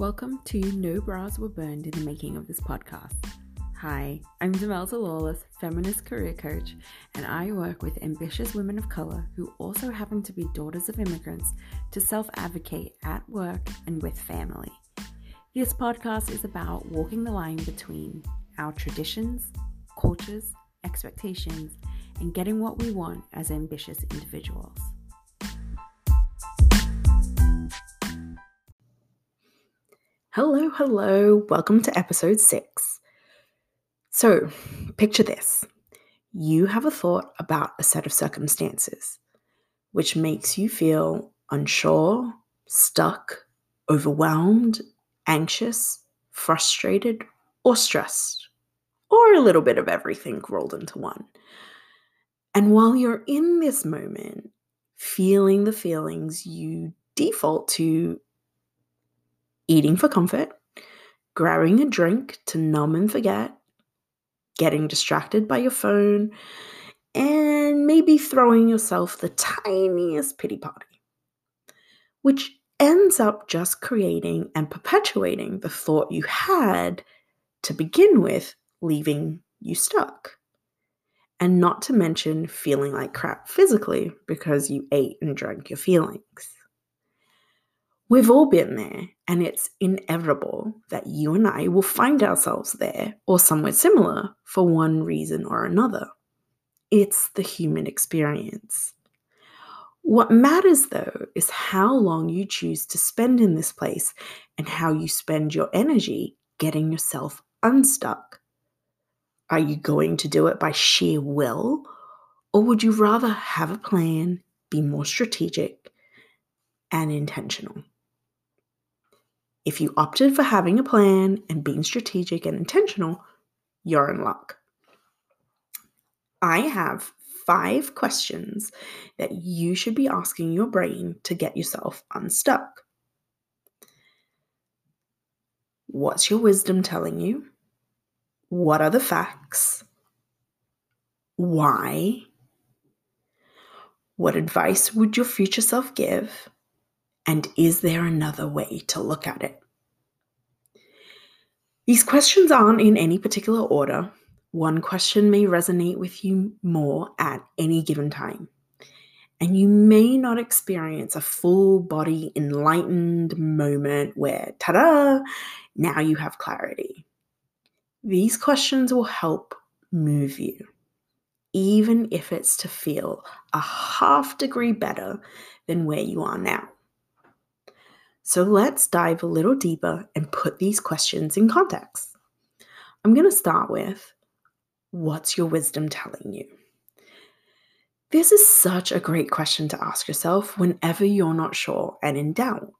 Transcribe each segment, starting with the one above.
Welcome to No Bras Were Burned in the Making of this podcast. Hi, I'm Demelza Lawless, feminist career coach, and I work with ambitious women of color who also happen to be daughters of immigrants to self advocate at work and with family. This podcast is about walking the line between our traditions, cultures, expectations, and getting what we want as ambitious individuals. Hello, hello. Welcome to episode six. So, picture this you have a thought about a set of circumstances which makes you feel unsure, stuck, overwhelmed, anxious, frustrated, or stressed, or a little bit of everything rolled into one. And while you're in this moment, feeling the feelings, you default to eating for comfort, grabbing a drink to numb and forget, getting distracted by your phone, and maybe throwing yourself the tiniest pity party, which ends up just creating and perpetuating the thought you had to begin with, leaving you stuck. And not to mention feeling like crap physically because you ate and drank your feelings. We've all been there, and it's inevitable that you and I will find ourselves there or somewhere similar for one reason or another. It's the human experience. What matters, though, is how long you choose to spend in this place and how you spend your energy getting yourself unstuck. Are you going to do it by sheer will, or would you rather have a plan, be more strategic, and intentional? If you opted for having a plan and being strategic and intentional, you're in luck. I have five questions that you should be asking your brain to get yourself unstuck. What's your wisdom telling you? What are the facts? Why? What advice would your future self give? And is there another way to look at it? These questions aren't in any particular order. One question may resonate with you more at any given time. And you may not experience a full body enlightened moment where, ta da, now you have clarity. These questions will help move you, even if it's to feel a half degree better than where you are now. So let's dive a little deeper and put these questions in context. I'm going to start with What's your wisdom telling you? This is such a great question to ask yourself whenever you're not sure and in doubt.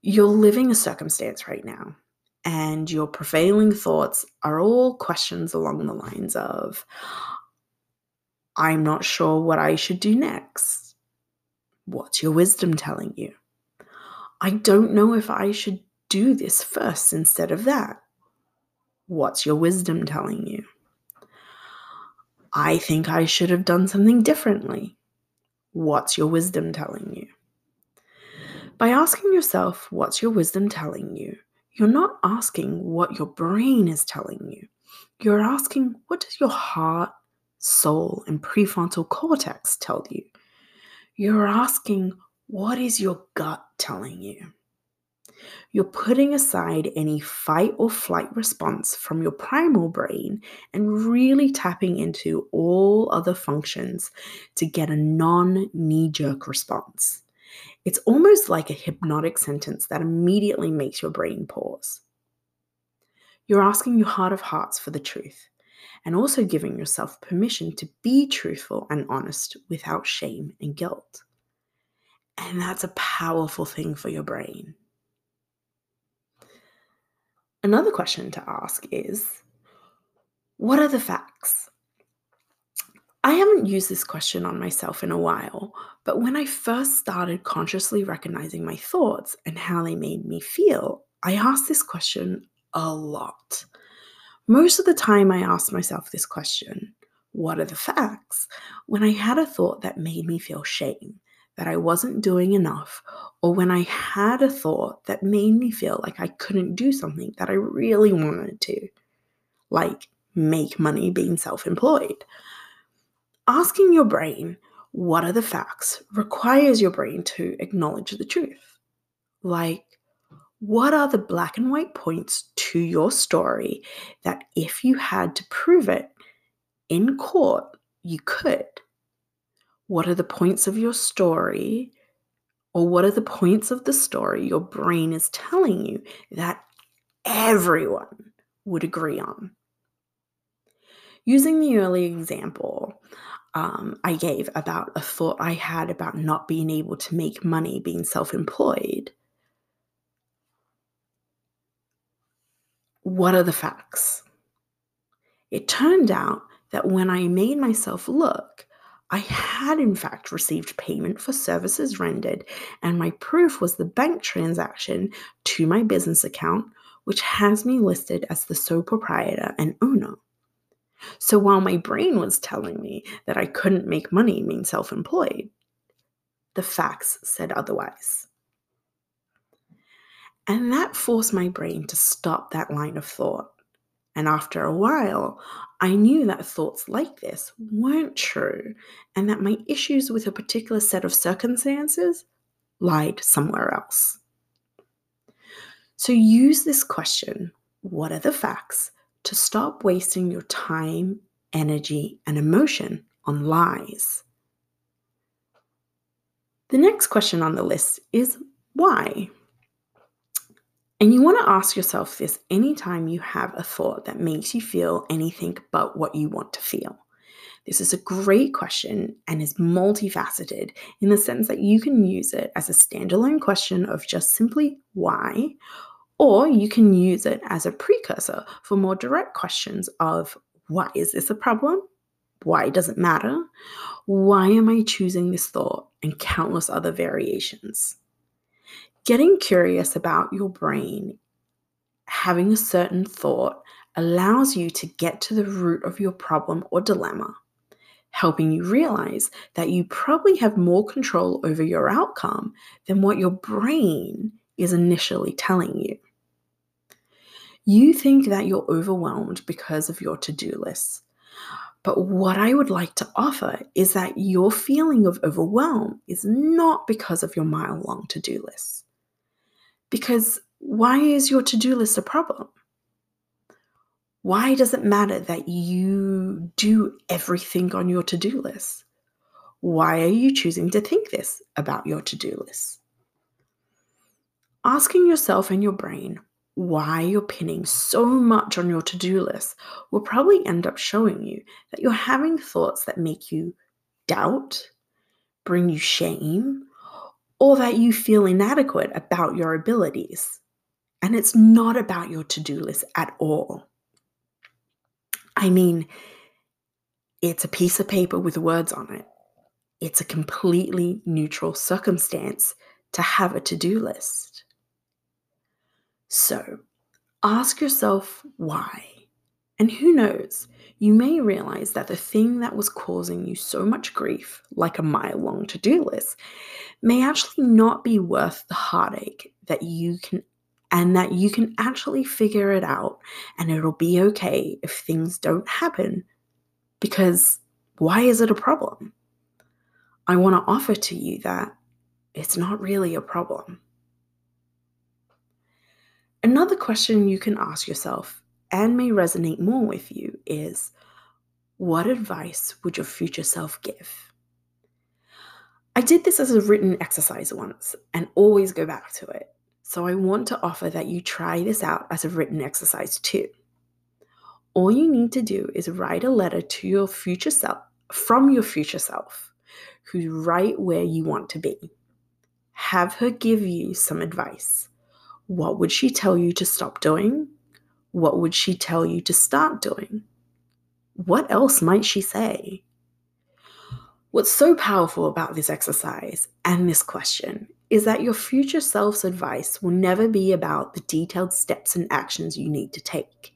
You're living a circumstance right now, and your prevailing thoughts are all questions along the lines of I'm not sure what I should do next. What's your wisdom telling you? I don't know if I should do this first instead of that. What's your wisdom telling you? I think I should have done something differently. What's your wisdom telling you? By asking yourself, what's your wisdom telling you? You're not asking what your brain is telling you. You're asking, what does your heart, soul, and prefrontal cortex tell you? You're asking, what is your gut telling you? You're putting aside any fight or flight response from your primal brain and really tapping into all other functions to get a non knee jerk response. It's almost like a hypnotic sentence that immediately makes your brain pause. You're asking your heart of hearts for the truth and also giving yourself permission to be truthful and honest without shame and guilt. And that's a powerful thing for your brain. Another question to ask is what are the facts? I haven't used this question on myself in a while, but when I first started consciously recognizing my thoughts and how they made me feel, I asked this question a lot. Most of the time, I asked myself this question what are the facts? when I had a thought that made me feel shame, that I wasn't doing enough, or when I had a thought that made me feel like I couldn't do something that I really wanted to, like make money being self employed. Asking your brain, what are the facts, requires your brain to acknowledge the truth. Like, what are the black and white points to your story that if you had to prove it in court, you could? What are the points of your story, or what are the points of the story your brain is telling you that everyone would agree on? Using the early example um, I gave about a thought I had about not being able to make money being self employed, what are the facts? It turned out that when I made myself look, I had in fact received payment for services rendered, and my proof was the bank transaction to my business account, which has me listed as the sole proprietor and owner. So while my brain was telling me that I couldn't make money being self employed, the facts said otherwise. And that forced my brain to stop that line of thought. And after a while, I knew that thoughts like this weren't true and that my issues with a particular set of circumstances lied somewhere else. So use this question what are the facts to stop wasting your time, energy, and emotion on lies. The next question on the list is why? And you want to ask yourself this anytime you have a thought that makes you feel anything but what you want to feel. This is a great question and is multifaceted in the sense that you can use it as a standalone question of just simply why, or you can use it as a precursor for more direct questions of why is this a problem? Why does it matter? Why am I choosing this thought? And countless other variations. Getting curious about your brain, having a certain thought, allows you to get to the root of your problem or dilemma, helping you realize that you probably have more control over your outcome than what your brain is initially telling you. You think that you're overwhelmed because of your to do list. But what I would like to offer is that your feeling of overwhelm is not because of your mile long to do list. Because why is your to do list a problem? Why does it matter that you do everything on your to do list? Why are you choosing to think this about your to do list? Asking yourself and your brain why you're pinning so much on your to do list will probably end up showing you that you're having thoughts that make you doubt, bring you shame, or that you feel inadequate about your abilities. And it's not about your to do list at all. I mean, it's a piece of paper with words on it. It's a completely neutral circumstance to have a to do list. So ask yourself why. And who knows, you may realize that the thing that was causing you so much grief, like a mile long to do list, may actually not be worth the heartache that you can, and that you can actually figure it out and it'll be okay if things don't happen. Because why is it a problem? I want to offer to you that it's not really a problem. Another question you can ask yourself and may resonate more with you is what advice would your future self give? I did this as a written exercise once and always go back to it. So I want to offer that you try this out as a written exercise too. All you need to do is write a letter to your future self from your future self who's right where you want to be. Have her give you some advice what would she tell you to stop doing? What would she tell you to start doing? What else might she say? What's so powerful about this exercise and this question is that your future self's advice will never be about the detailed steps and actions you need to take.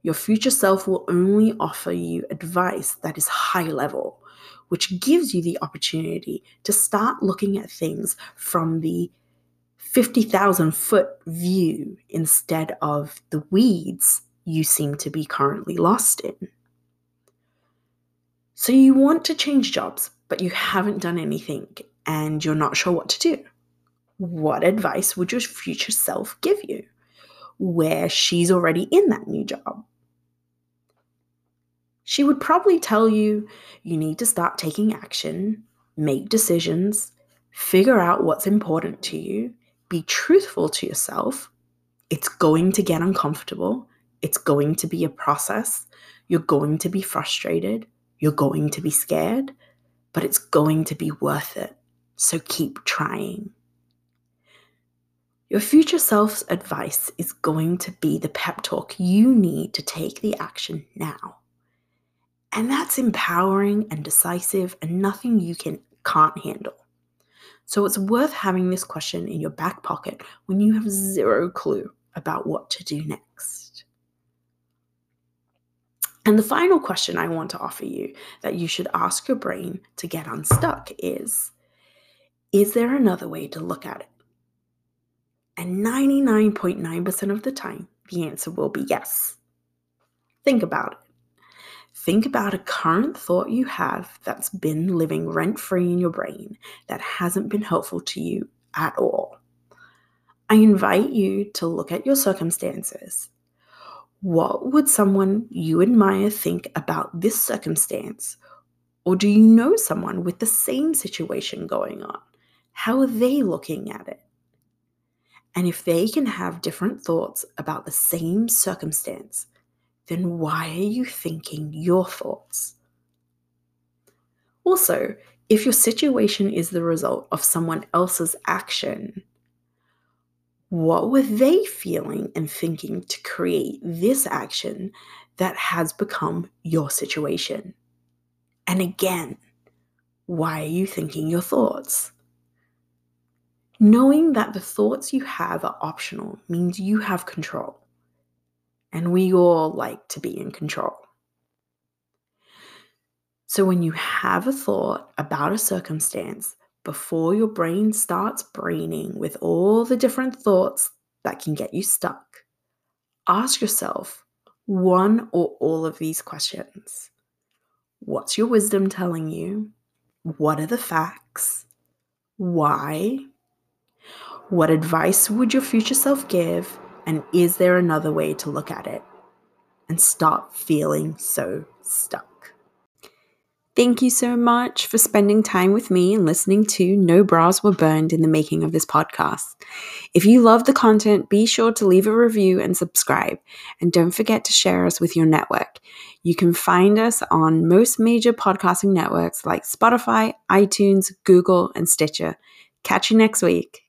Your future self will only offer you advice that is high level, which gives you the opportunity to start looking at things from the 50,000 foot view instead of the weeds you seem to be currently lost in. So, you want to change jobs, but you haven't done anything and you're not sure what to do. What advice would your future self give you? Where she's already in that new job. She would probably tell you you need to start taking action, make decisions, figure out what's important to you, be truthful to yourself. It's going to get uncomfortable. It's going to be a process. You're going to be frustrated. You're going to be scared, but it's going to be worth it. So keep trying. Your future self's advice is going to be the pep talk you need to take the action now. And that's empowering and decisive and nothing you can can't handle. So it's worth having this question in your back pocket when you have zero clue about what to do next. And the final question I want to offer you that you should ask your brain to get unstuck is Is there another way to look at it? And 99.9% of the time, the answer will be yes. Think about it. Think about a current thought you have that's been living rent free in your brain that hasn't been helpful to you at all. I invite you to look at your circumstances what would someone you admire think about this circumstance? Or do you know someone with the same situation going on? How are they looking at it? And if they can have different thoughts about the same circumstance, then why are you thinking your thoughts? Also, if your situation is the result of someone else's action, what were they feeling and thinking to create this action that has become your situation? And again, why are you thinking your thoughts? Knowing that the thoughts you have are optional means you have control. And we all like to be in control. So when you have a thought about a circumstance before your brain starts braining with all the different thoughts that can get you stuck, ask yourself one or all of these questions What's your wisdom telling you? What are the facts? Why? What advice would your future self give? And is there another way to look at it? And stop feeling so stuck. Thank you so much for spending time with me and listening to No Bras Were Burned in the making of this podcast. If you love the content, be sure to leave a review and subscribe. And don't forget to share us with your network. You can find us on most major podcasting networks like Spotify, iTunes, Google, and Stitcher. Catch you next week.